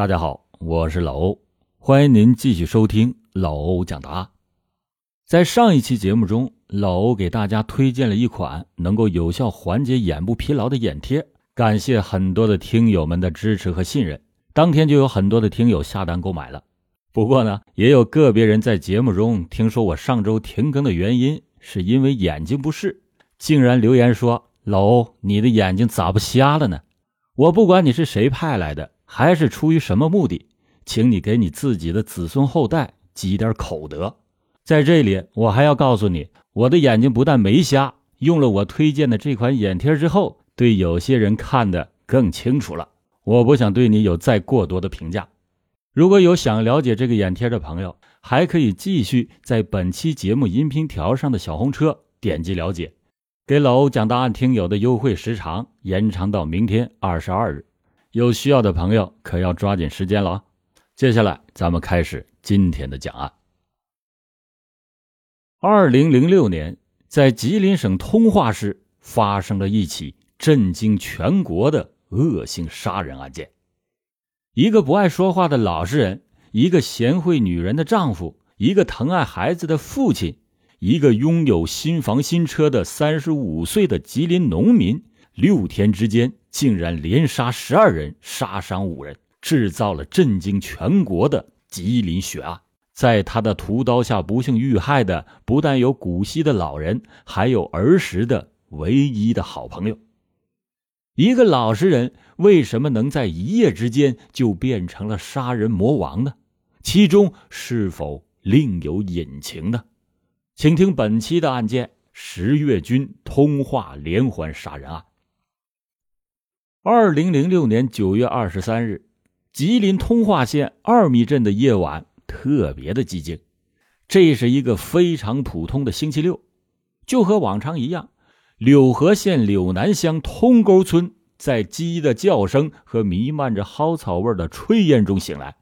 大家好，我是老欧，欢迎您继续收听老欧讲答。在上一期节目中，老欧给大家推荐了一款能够有效缓解眼部疲劳的眼贴，感谢很多的听友们的支持和信任。当天就有很多的听友下单购买了。不过呢，也有个别人在节目中听说我上周停更的原因是因为眼睛不适，竟然留言说：“老欧，你的眼睛咋不瞎了呢？”我不管你是谁派来的，还是出于什么目的，请你给你自己的子孙后代积点口德。在这里，我还要告诉你，我的眼睛不但没瞎，用了我推荐的这款眼贴之后，对有些人看得更清楚了。我不想对你有再过多的评价。如果有想了解这个眼贴的朋友，还可以继续在本期节目音频条上的小红车点击了解，给老欧讲答案听友的优惠时长延长到明天二十二日。有需要的朋友可要抓紧时间了啊！接下来咱们开始今天的讲案。二零零六年，在吉林省通化市发生了一起震惊全国的恶性杀人案件。一个不爱说话的老实人，一个贤惠女人的丈夫，一个疼爱孩子的父亲，一个拥有新房新车的三十五岁的吉林农民，六天之间竟然连杀十二人，杀伤五人，制造了震惊全国的吉林血案。在他的屠刀下不幸遇害的，不但有古稀的老人，还有儿时的唯一的好朋友。一个老实人为什么能在一夜之间就变成了杀人魔王呢？其中是否另有隐情呢？请听本期的案件：十月军通化连环杀人案。二零零六年九月二十三日，吉林通化县二米镇的夜晚。特别的寂静，这是一个非常普通的星期六，就和往常一样，柳河县柳南乡通沟村在鸡的叫声和弥漫着蒿草味的炊烟中醒来。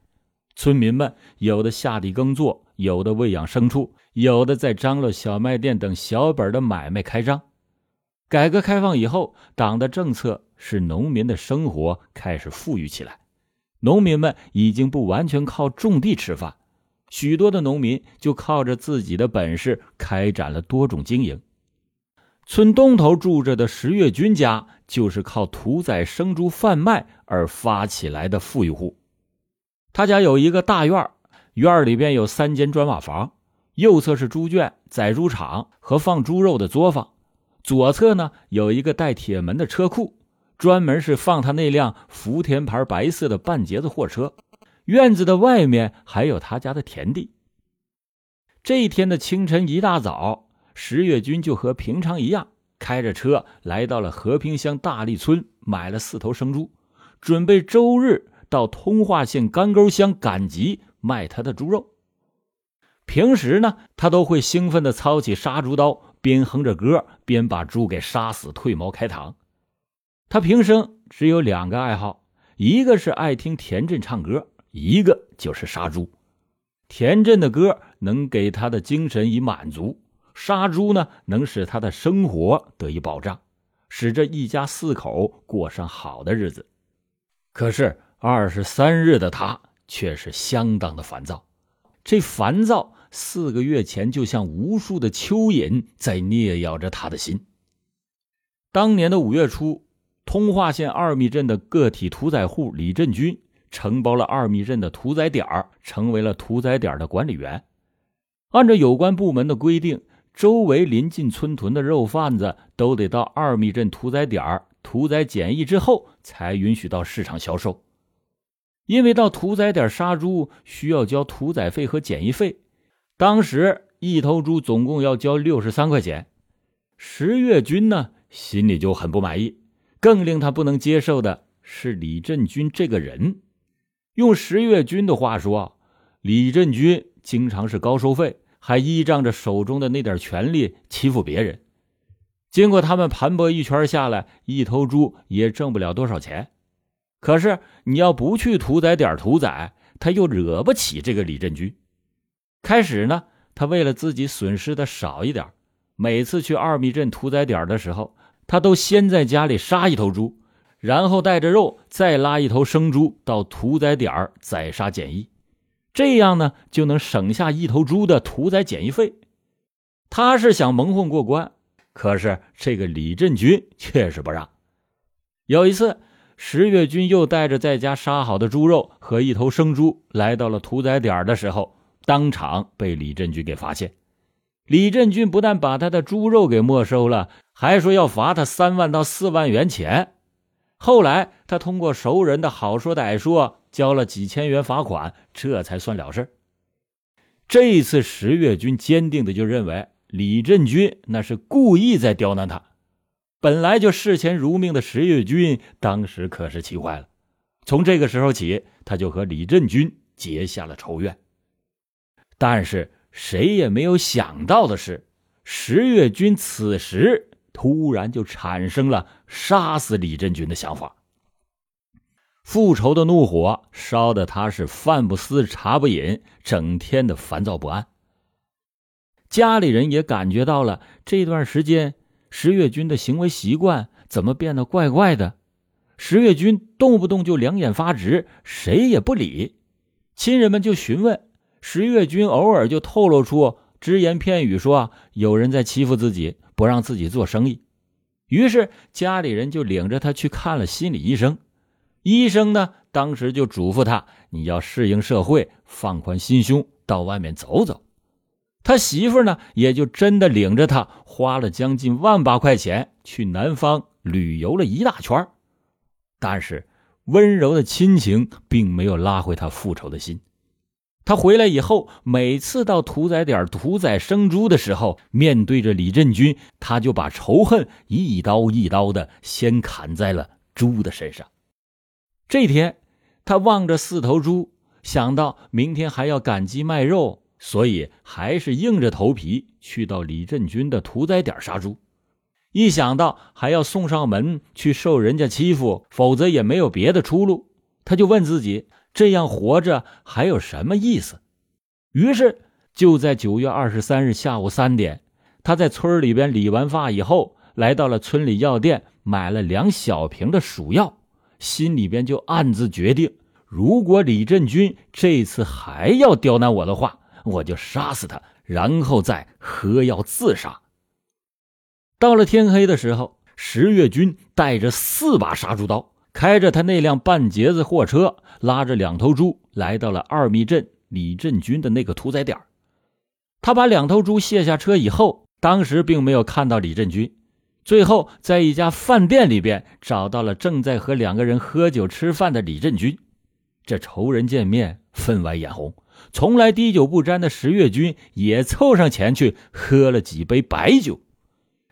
村民们有的下地耕作，有的喂养牲畜，有的在张罗小卖店等小本的买卖开张。改革开放以后，党的政策使农民的生活开始富裕起来，农民们已经不完全靠种地吃饭。许多的农民就靠着自己的本事开展了多种经营。村东头住着的石月军家就是靠屠宰生猪贩卖而发起来的富裕户。他家有一个大院院里边有三间砖瓦房，右侧是猪圈、宰猪场和放猪肉的作坊，左侧呢有一个带铁门的车库，专门是放他那辆福田牌白色的半截子货车。院子的外面还有他家的田地。这一天的清晨一大早，石月军就和平常一样，开着车来到了和平乡大利村，买了四头生猪，准备周日到通化县干沟乡赶集卖他的猪肉。平时呢，他都会兴奋地操起杀猪刀，边哼着歌，边把猪给杀死，褪毛开膛。他平生只有两个爱好，一个是爱听田震唱歌。一个就是杀猪，田震的歌能给他的精神以满足，杀猪呢能使他的生活得以保障，使这一家四口过上好的日子。可是二十三日的他却是相当的烦躁，这烦躁四个月前就像无数的蚯蚓在啮咬着他的心。当年的五月初，通化县二密镇的个体屠宰户李振军。承包了二密镇的屠宰点，成为了屠宰点的管理员。按照有关部门的规定，周围临近村屯的肉贩子都得到二密镇屠宰点屠宰检疫之后，才允许到市场销售。因为到屠宰点杀猪需要交屠宰费和检疫费，当时一头猪总共要交六十三块钱。石月军呢，心里就很不满意。更令他不能接受的是李振军这个人。用石月军的话说，李振军经常是高收费，还依仗着手中的那点权力欺负别人。经过他们盘剥一圈下来，一头猪也挣不了多少钱。可是你要不去屠宰点屠宰，他又惹不起这个李振军。开始呢，他为了自己损失的少一点，每次去二密镇屠宰点的时候，他都先在家里杀一头猪，然后带着肉再拉一头生猪到屠宰点宰杀检疫，这样呢就能省下一头猪的屠宰检疫费。他是想蒙混过关，可是这个李振军却是不让。有一次，石月军又带着在家杀好的猪肉和一头生猪来到了屠宰点的时候，当场被李振军给发现。李振军不但把他的猪肉给没收了，还说要罚他三万到四万元钱。后来，他通过熟人的好说歹说，交了几千元罚款，这才算了事这一次，石月军坚定的就认为李振军那是故意在刁难他。本来就视钱如命的石月军，当时可是气坏了。从这个时候起，他就和李振军结下了仇怨。但是，谁也没有想到的是，石月军此时。突然就产生了杀死李振军的想法。复仇的怒火烧得他是饭不思茶不饮，整天的烦躁不安。家里人也感觉到了这段时间石月军的行为习惯怎么变得怪怪的。石月军动不动就两眼发直，谁也不理。亲人们就询问石月军，偶尔就透露出只言片语，说有人在欺负自己。不让自己做生意，于是家里人就领着他去看了心理医生。医生呢，当时就嘱咐他：“你要适应社会，放宽心胸，到外面走走。”他媳妇呢，也就真的领着他花了将近万把块钱去南方旅游了一大圈但是温柔的亲情并没有拉回他复仇的心。他回来以后，每次到屠宰点屠宰生猪的时候，面对着李振军，他就把仇恨一刀一刀的先砍在了猪的身上。这天，他望着四头猪，想到明天还要赶集卖肉，所以还是硬着头皮去到李振军的屠宰点杀猪。一想到还要送上门去受人家欺负，否则也没有别的出路，他就问自己。这样活着还有什么意思？于是就在九月二十三日下午三点，他在村里边理完发以后，来到了村里药店，买了两小瓶的鼠药，心里边就暗自决定：如果李振军这次还要刁难我的话，我就杀死他，然后再喝药自杀。到了天黑的时候，石月军带着四把杀猪刀。开着他那辆半截子货车，拉着两头猪来到了二密镇李振军的那个屠宰点他把两头猪卸下车以后，当时并没有看到李振军。最后，在一家饭店里边找到了正在和两个人喝酒吃饭的李振军。这仇人见面，分外眼红。从来滴酒不沾的石月军也凑上前去喝了几杯白酒。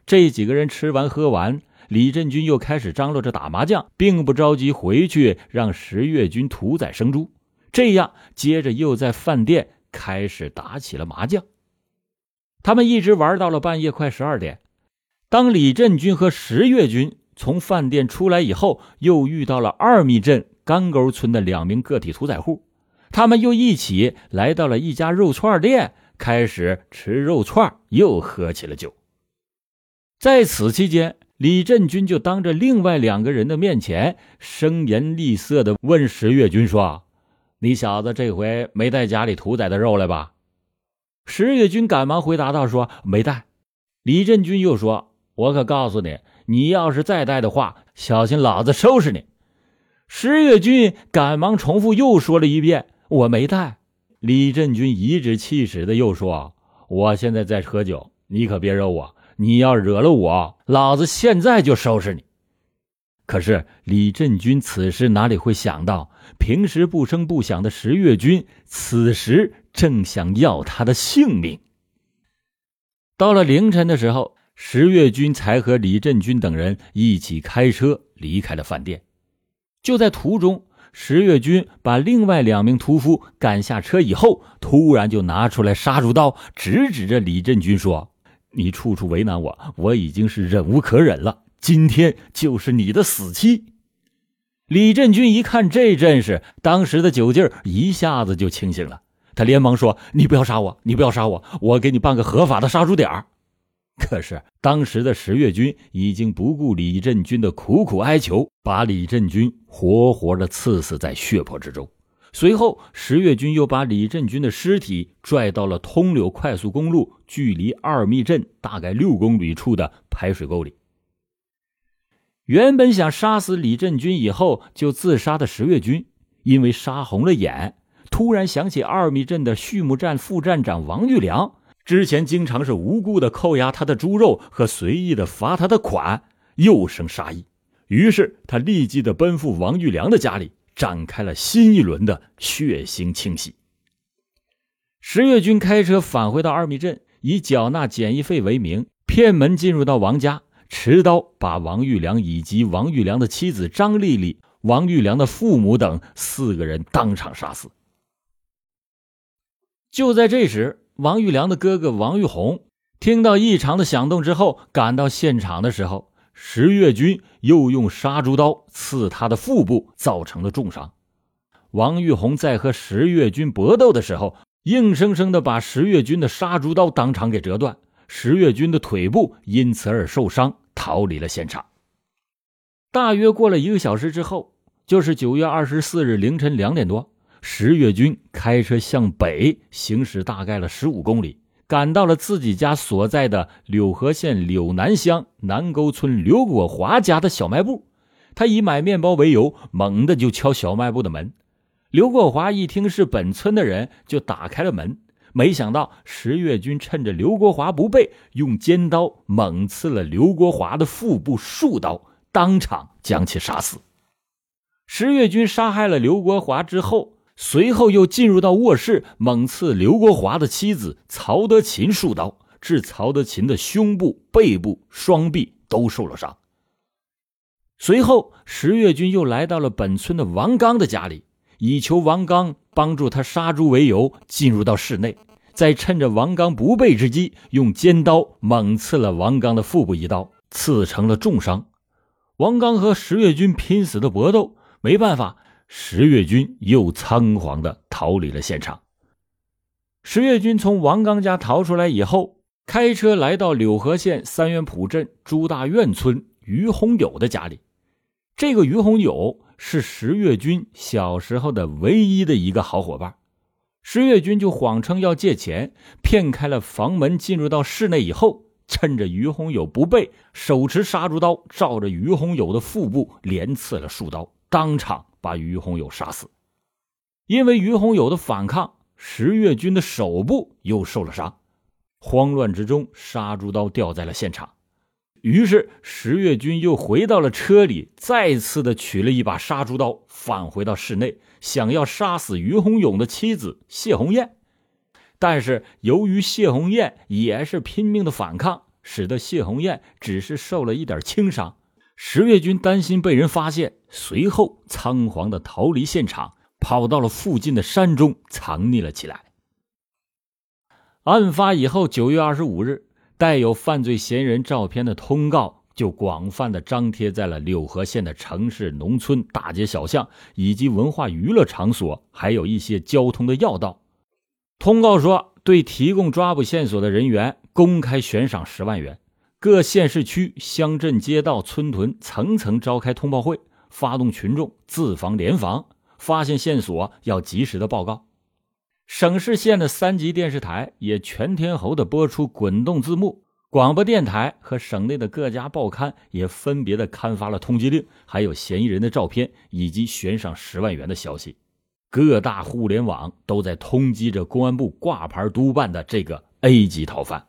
这几个人吃完喝完。李振军又开始张罗着打麻将，并不着急回去让十月军屠宰生猪。这样，接着又在饭店开始打起了麻将。他们一直玩到了半夜快十二点。当李振军和十月军从饭店出来以后，又遇到了二密镇干沟村的两名个体屠宰户，他们又一起来到了一家肉串店，开始吃肉串，又喝起了酒。在此期间。李振军就当着另外两个人的面前，声言厉色的问石月军说：“你小子这回没带家里屠宰的肉来吧？”石月军赶忙回答道：“说没带。”李振军又说：“我可告诉你，你要是再带的话，小心老子收拾你。”石月军赶忙重复又说了一遍：“我没带。”李振军颐指气使的又说：“我现在在喝酒，你可别惹我。”你要惹了我，老子现在就收拾你！可是李振军此时哪里会想到，平时不声不响的石月军，此时正想要他的性命。到了凌晨的时候，石月军才和李振军等人一起开车离开了饭店。就在途中，石月军把另外两名屠夫赶下车以后，突然就拿出来杀猪刀，直指着李振军说。你处处为难我，我已经是忍无可忍了。今天就是你的死期。李振军一看这阵势，当时的酒劲儿一下子就清醒了。他连忙说：“你不要杀我，你不要杀我，我给你办个合法的杀猪点。”可是当时的十月军已经不顾李振军的苦苦哀求，把李振军活活的刺死在血泊之中。随后，十月军又把李振军的尸体拽到了通柳快速公路距离二密镇大概六公里处的排水沟里。原本想杀死李振军以后就自杀的十月军，因为杀红了眼，突然想起二密镇的畜牧站副站长王玉良。之前经常是无故的扣押他的猪肉和随意的罚他的款，又生杀意，于是他立即的奔赴王玉良的家里，展开了新一轮的血腥清洗。十月军开车返回到二密镇，以缴纳检疫费为名，骗门进入到王家，持刀把王玉良以及王玉良的妻子张丽丽、王玉良的父母等四个人当场杀死。就在这时。王玉良的哥哥王玉红听到异常的响动之后，赶到现场的时候，石月军又用杀猪刀刺他的腹部，造成了重伤。王玉红在和石月军搏斗的时候，硬生生的把石月军的杀猪刀当场给折断，石月军的腿部因此而受伤，逃离了现场。大约过了一个小时之后，就是九月二十四日凌晨两点多。十月军开车向北行驶，大概了十五公里，赶到了自己家所在的柳河县柳南乡南沟村刘国华家的小卖部。他以买面包为由，猛地就敲小卖部的门。刘国华一听是本村的人，就打开了门。没想到石月军趁着刘国华不备，用尖刀猛刺了刘国华的腹部数刀，当场将其杀死。石月军杀害了刘国华之后。随后又进入到卧室，猛刺刘国华的妻子曹德勤数刀，致曹德勤的胸部、背部、双臂都受了伤。随后，石月军又来到了本村的王刚的家里，以求王刚帮助他杀猪为由，进入到室内，再趁着王刚不备之机，用尖刀猛刺了王刚的腹部一刀，刺成了重伤。王刚和石月军拼死的搏斗，没办法。十月军又仓皇的逃离了现场。十月军从王刚家逃出来以后，开车来到柳河县三元浦镇朱大院村于洪友的家里。这个于洪友是十月军小时候的唯一的一个好伙伴。十月军就谎称要借钱，骗开了房门，进入到室内以后，趁着于洪友不备，手持杀猪刀，照着于洪友的腹部连刺了数刀，当场。把于洪友杀死，因为于洪友的反抗，石月军的手部又受了伤。慌乱之中，杀猪刀掉在了现场。于是石月军又回到了车里，再次的取了一把杀猪刀，返回到室内，想要杀死于洪勇的妻子谢红艳。但是由于谢红艳也是拼命的反抗，使得谢红艳只是受了一点轻伤。十月军担心被人发现，随后仓皇的逃离现场，跑到了附近的山中藏匿了起来。案发以后，九月二十五日，带有犯罪嫌疑人照片的通告就广泛的张贴在了柳河县的城市、农村大街小巷，以及文化娱乐场所，还有一些交通的要道。通告说，对提供抓捕线索的人员，公开悬赏十万元。各县市区、乡镇、街道、村屯层层召开通报会，发动群众自防联防，发现线索要及时的报告。省市县的三级电视台也全天候的播出滚动字幕，广播电台和省内的各家报刊也分别的刊发了通缉令，还有嫌疑人的照片以及悬赏十万元的消息。各大互联网都在通缉着公安部挂牌督办的这个 A 级逃犯。